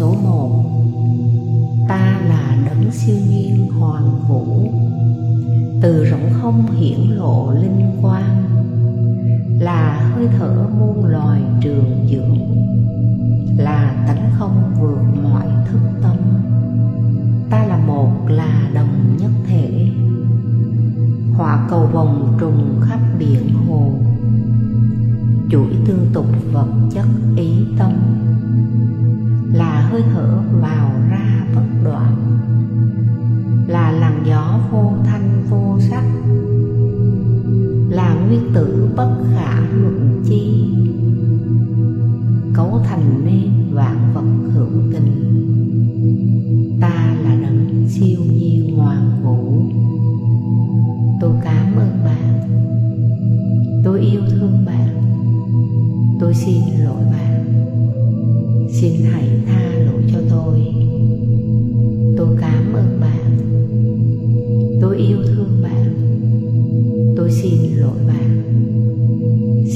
số một. Ta là đấng siêu nhiên hoàng vũ, Từ rỗng không hiển lộ linh quang, Là hơi thở muôn loài trường dưỡng, Là tánh không vượt mọi thức tâm. Ta là một là đồng nhất thể Họa cầu vòng trùng khắp biển hồ. Chuỗi tương tục vật chất ý tâm là hơi thở vào ra bất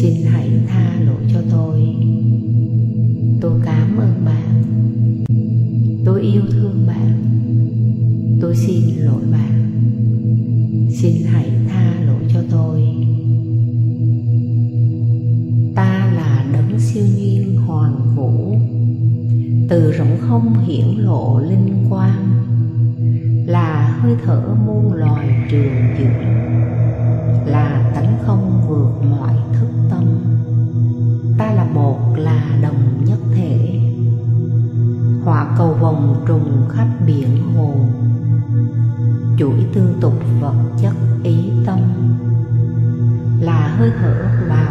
xin hãy tha lỗi cho tôi. Tôi cảm ơn bạn. Tôi yêu thương bạn. Tôi xin lỗi bạn. Xin hãy tha lỗi cho tôi. Ta là đấng siêu nhiên hoàn vũ. Từ rỗng không hiển lộ linh quang. Là hơi thở muôn loài trường dưỡng là tánh không biển hồ. Chuỗi tương tục vật chất ý tâm là hơi thở và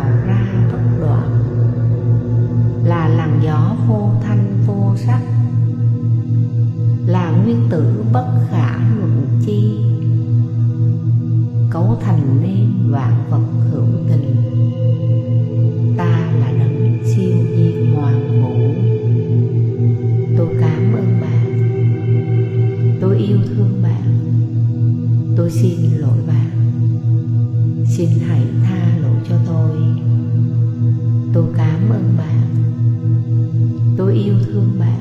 thương bạn.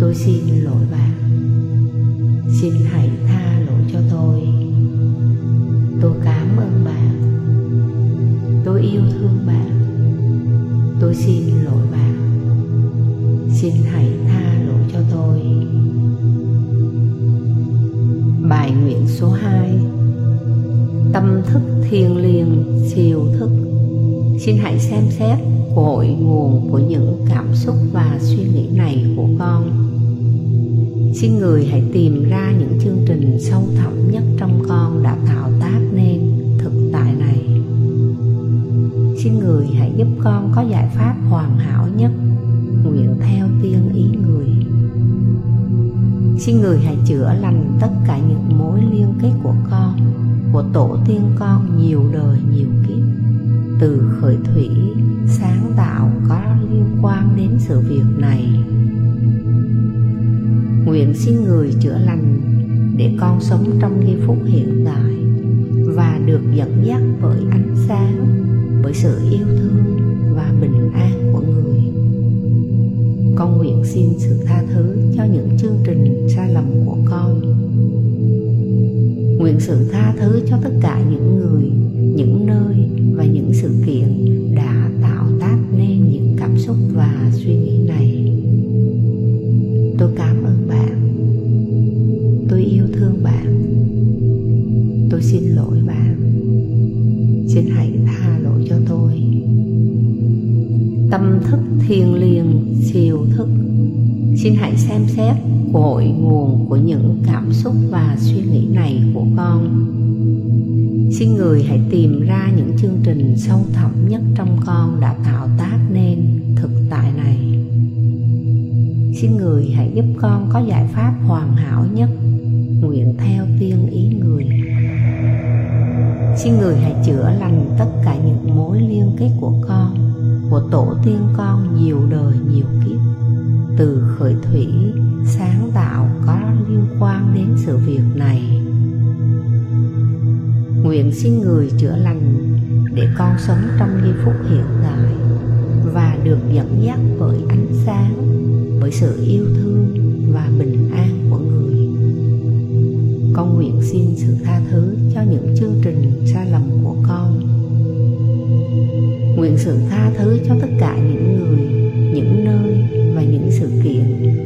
Tôi xin lỗi bạn. Xin hãy xin hãy xem xét cội nguồn của những cảm xúc và suy nghĩ này của con. Xin người hãy tìm ra những chương trình sâu thẳm nhất trong con đã tạo tác nên thực tại này. Xin người hãy giúp con có giải pháp hoàn hảo nhất, nguyện theo tiên ý người. Xin người hãy chữa lành tất cả những mối liên kết của con, của tổ tiên con nhiều đời nhiều kiếp từ khởi thủy, sáng tạo có liên quan đến sự việc này. Nguyện xin người chữa lành để con sống trong giây phút hiện tại và được dẫn dắt bởi ánh sáng, bởi sự yêu thương và bình an của người. Con nguyện xin sự tha thứ cho những chương trình sai lầm của con. Nguyện sự tha thứ cho tất cả những người, những nơi và những sự kiện đã tạo tác nên những cảm xúc và suy nghĩ này. Tôi cảm ơn bạn. Tôi yêu thương bạn. Tôi xin lỗi bạn. Xin hãy tha lỗi cho tôi. Tâm thức thiền liền, siêu thức. Xin hãy xem xét cội nguồn của những cảm xúc xin người hãy tìm ra những chương trình sâu thẳm nhất trong con đã tạo tác nên thực tại này. Xin người hãy giúp con có giải pháp hoàn hảo nhất, nguyện theo tiên ý người. Xin người hãy chữa lành tất cả những mối liên kết của con, của tổ tiên con nhiều đời nhiều kiếp, từ khởi thủy, sáng tạo có liên quan đến sự việc này nguyện xin người chữa lành để con sống trong giây phút hiện tại và được dẫn dắt bởi ánh sáng, bởi sự yêu thương và bình an của người. Con nguyện xin sự tha thứ cho những chương trình sai lầm của con. Nguyện sự tha thứ cho tất cả những người, những nơi và những sự kiện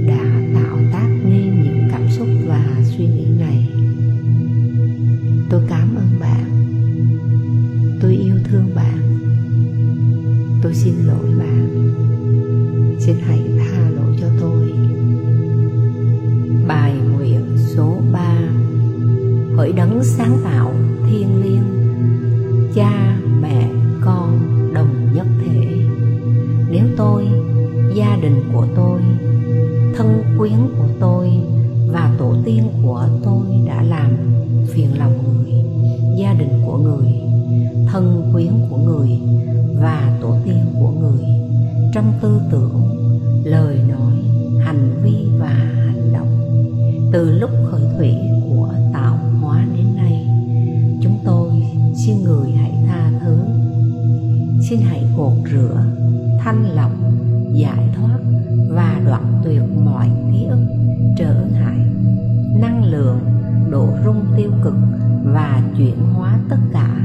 cha mẹ con đồng nhất thể. Nếu tôi gia đình của tôi mọi ký ức, trở ngại, năng lượng, độ rung tiêu cực và chuyển hóa tất cả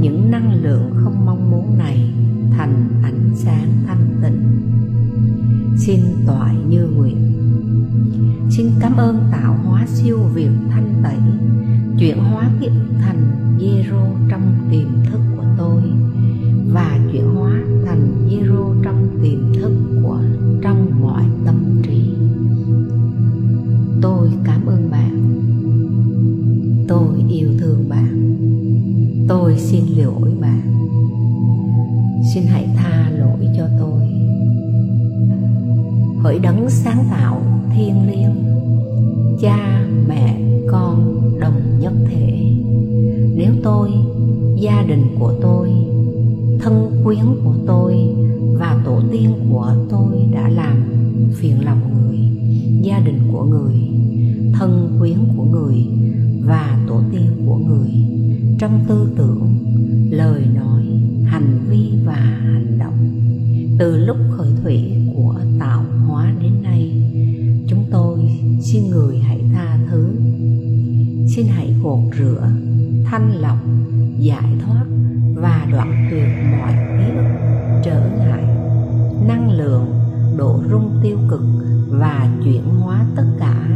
những năng lượng không mong muốn này thành ánh sáng thanh tịnh. Xin toại như nguyện. Xin cảm ơn tạo hóa siêu việt thanh tẩy, chuyển hóa ký ức thành zero trong tiềm thức. Xin hãy tha lỗi cho tôi. Hỡi đấng sáng tạo thiên liêng, cha, mẹ, con, đồng nhất thể. Nếu tôi, gia đình của tôi, thân quyến của tôi và tổ tiên của tôi đã làm phiền lòng người, gia đình của người, thân quyến của người và tổ tiên của người, trong tư tưởng, lời nói hành vi và hành động. Từ lúc khởi thủy của tạo hóa đến nay, chúng tôi xin người hãy tha thứ. Xin hãy gột rửa, thanh lọc, giải thoát và đoạn tuyệt mọi ký ức trở ngại, năng lượng, độ rung tiêu cực và chuyển hóa tất cả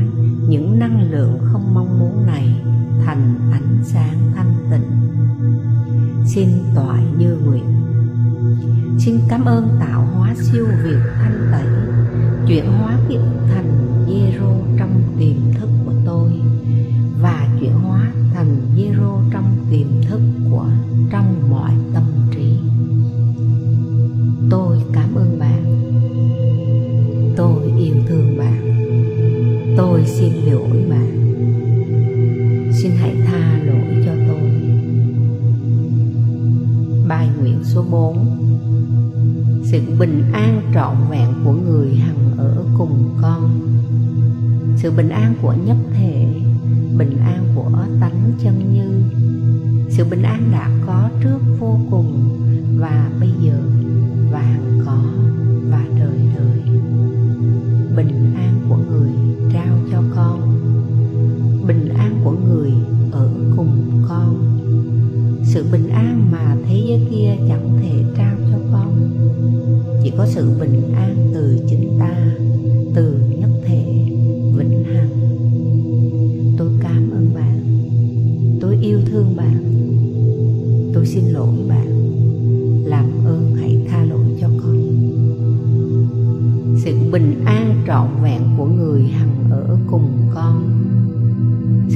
những năng lượng không mong muốn này thành ánh sáng thanh tịnh. Xin tỏa cảm ơn tạo hóa siêu việt thanh tẩy, chuyển hóa ký ức thành zero trong tiềm thức của tôi, và chuyển hóa thành zero trong tiềm thức của trong mọi tâm trí. Tôi cảm ơn bạn. Tôi yêu thương bạn. Tôi xin lỗi bạn. Xin hãy tha lỗi cho tôi. Bài nguyện số 4 sự bình an trọn vẹn của người hằng ở cùng con. Sự bình an của nhất thể, bình an của tánh chân như. Sự bình an đã có trước vô cùng và và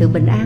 sự bình an.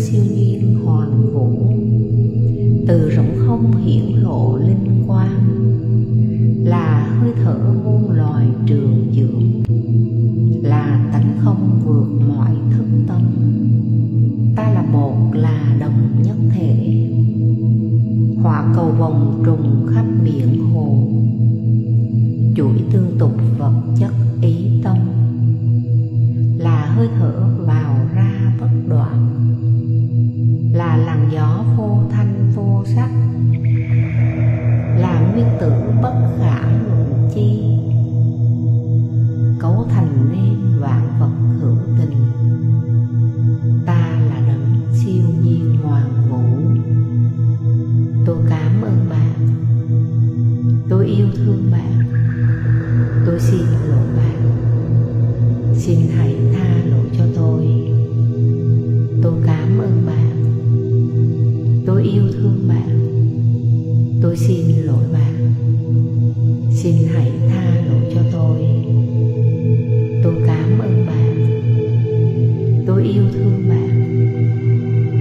siêu nhiên hoàn vũ. Từ rỗng không hiển lộ linh quang, là hơi thở muôn loài trường dưỡng, là tánh không vượt mọi thức tâm. Ta là một là đồng nhất thể họa cầu vòng trùng khắp biển hồ. Chuỗi tương tục vật chất bất khả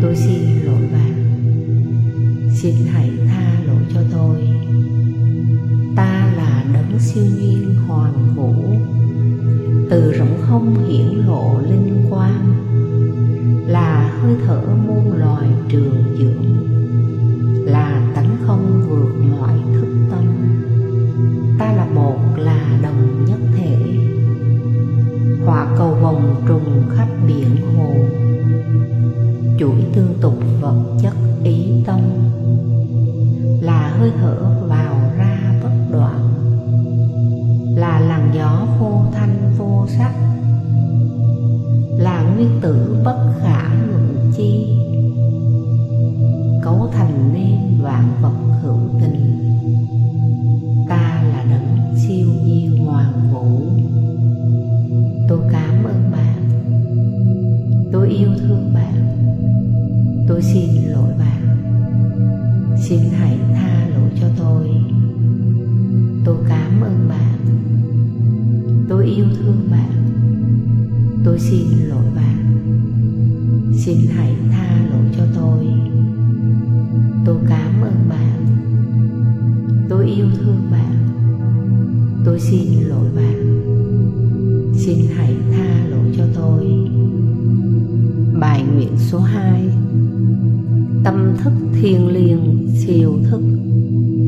tôi xin lỗi bạn. Xin hãy tha lỗi cho tôi. Ta là đấng siêu nhiên hoàn vũ, từ rộng không hiển lộ linh quang, là hơi thở muôn loài trường dưỡng. Vô thanh vô sắc. Là nguyên tử bất khả luận chi. Cấu thành nên vạn vật hữu tình. Xin lỗi bạn. Xin hãy tha lỗi cho tôi. Tôi cảm ơn bạn. Tôi yêu thương bạn. Tôi xin lỗi bạn. Xin hãy tha lỗi cho tôi. Bài nguyện số 2 tâm thức thiêng liêng, siêu thức.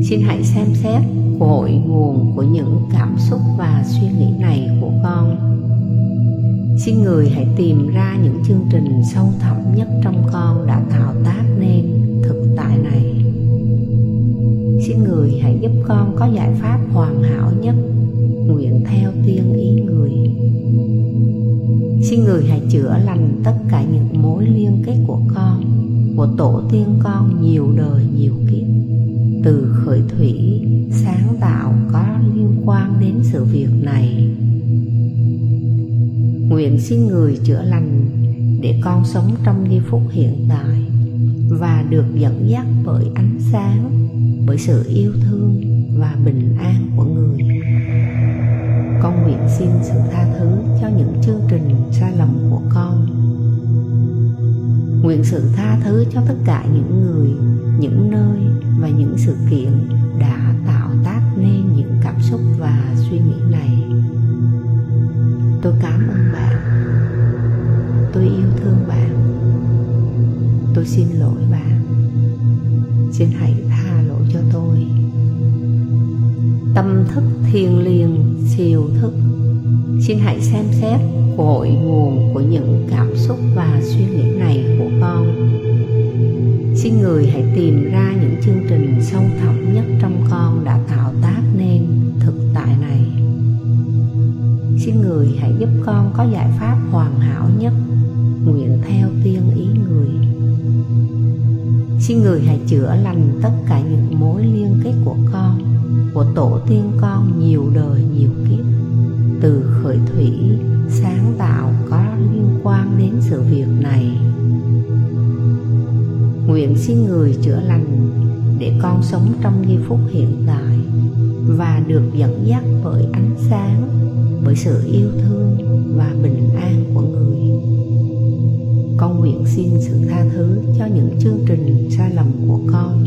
Xin hãy xem xét cội nguồn của những cảm xúc và suy nghĩ này của con xin người hãy tìm ra những chương trình sâu thẳm nhất trong con đã tạo tác nên thực tại này. Xin người hãy giúp con có giải pháp hoàn hảo nhất, nguyện theo tiên ý người. Xin người hãy chữa lành tất cả những mối liên kết của con, của tổ tiên con nhiều đời nhiều kiếp, từ khởi thủy, sáng tạo có liên quan đến sự việc này nguyện xin người chữa lành để con sống trong giây phút hiện tại và được dẫn dắt bởi ánh sáng, bởi sự yêu thương và bình an của người. Con nguyện xin sự tha thứ cho những chương trình sai lầm của con. Nguyện sự tha thứ cho tất cả những người, những nơi và những sự kiện đã tạo tác nên những cảm xúc và suy nghĩ này. Tôi xin lỗi bạn. Xin hãy tha lỗi cho tôi. Tâm thức thiền liền, siêu thức. Xin hãy xem xét cội nguồn của những cảm xúc và suy nghĩ này của con. Xin người hãy tìm ra những chương trình sâu thẳm nhất trong con đã tạo tác nên thực tại này. Xin người hãy giúp con có giải pháp hoàn hảo nhất, nguyện theo tiên ý xin người hãy chữa lành tất cả những mối liên kết của con, của tổ tiên con nhiều đời nhiều kiếp. Từ khởi thủy, sáng tạo có liên quan đến sự việc này. Nguyện xin người chữa lành để con sống trong giây phút hiện tại và được dẫn dắt bởi ánh sáng, bởi sự yêu thương và bình an của người con nguyện xin sự tha thứ cho những chương trình sai lầm của con.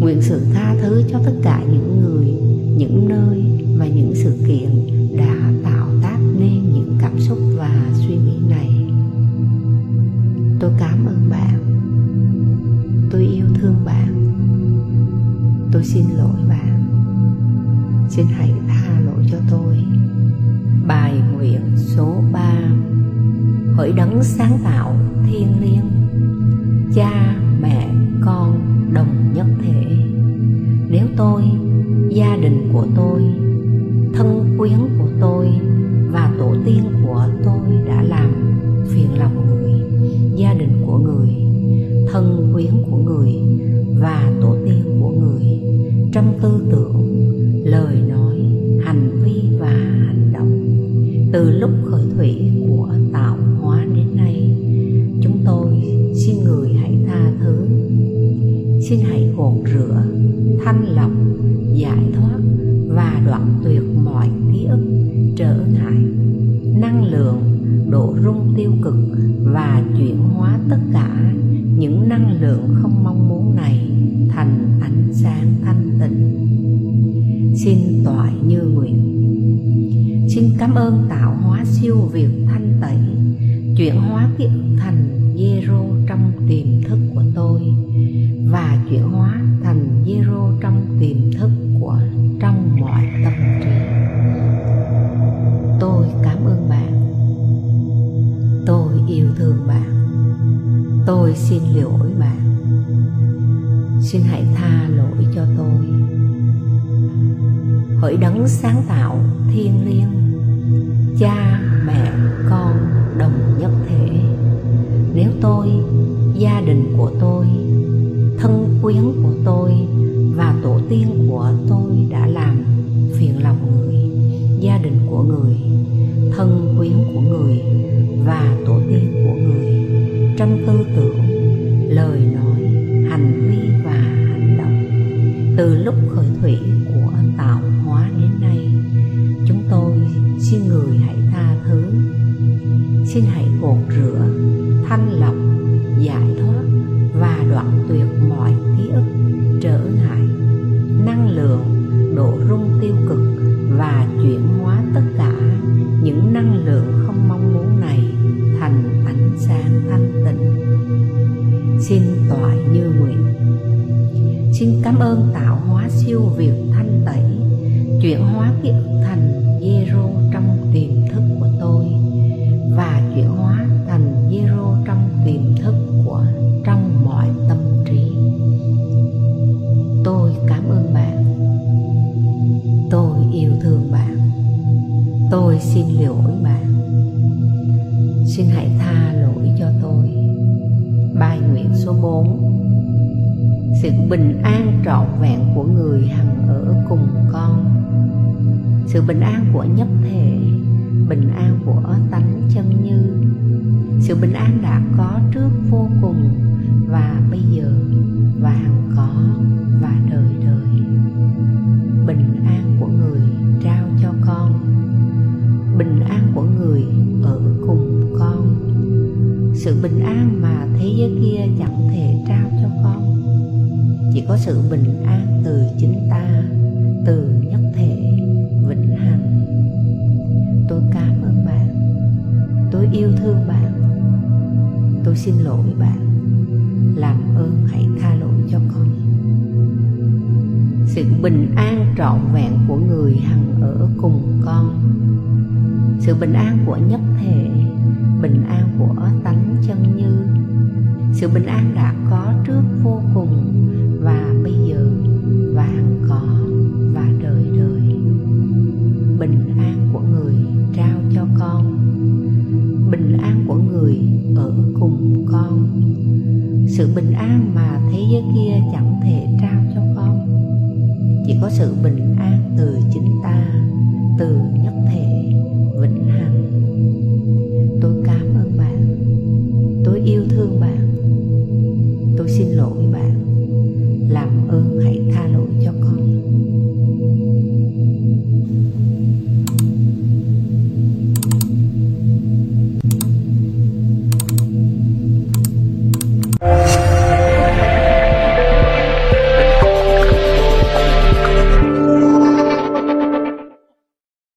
Nguyện sự tha thứ cho tất cả những người, những nơi và những sự kiện đã tạo tác nên những cảm xúc và suy nghĩ này. Tôi cảm ơn bạn. Tôi yêu thương bạn. Tôi xin lỗi bạn. Xin hãy sáng tạo. Tịnh xin toại như nguyện. Xin cảm ơn tạo hóa siêu việt thanh tẩy, chuyển hóa ký ức thành zero trong tiềm thức của tôi và chuyển hóa thành zero trong tiềm thức của trong mọi tâm trí. Tôi cảm ơn bạn. Tôi yêu thương bạn. Tôi xin lỗi bạn. Xin hãy tha đấng sáng tạo thiên liêng. Cha, mẹ, con, đồng nhất thể. Nếu tôi, gia đình của tôi, thân quyến của tôi và tổ tiên của tôi đã làm phiền lòng người, gia đình của người, thân quyến của người và rung tiêu cực và chuyển hóa tất cả những năng lượng không mong muốn này thành ánh sáng thanh tịnh. Xin toại như nguyện. Xin cảm ơn tạo hóa siêu việt thanh tẩy, chuyển hóa ký ức 4 sự bình an trọn vẹn của người hằng ở cùng con. Sự bình an của nhất thể, bình an của tánh chân như. Sự bình an đã có trước vô cùng và bây giờ và hằng có và đời đời. Bình an của người sự bình an mà thế giới kia chẳng thể trao cho con. Chỉ có sự bình an từ chính ta, từ nhất thể, vĩnh hằng. Tôi cảm ơn bạn. Tôi yêu thương bạn. Tôi xin lỗi bạn. Làm ơn hãy tha lỗi cho con. Sự bình an trọn vẹn của người hằng ở cùng con. Sự bình an của nhất thể bình an của tánh chân như. Sự bình an đã có trước vô cùng và bây giờ và hằng có và đời đời. Bình an của người trao cho con. Bình an của người ở cùng con. Sự bình an mà thế giới kia chẳng thể trao cho con. Chỉ có sự bình an từ chính ta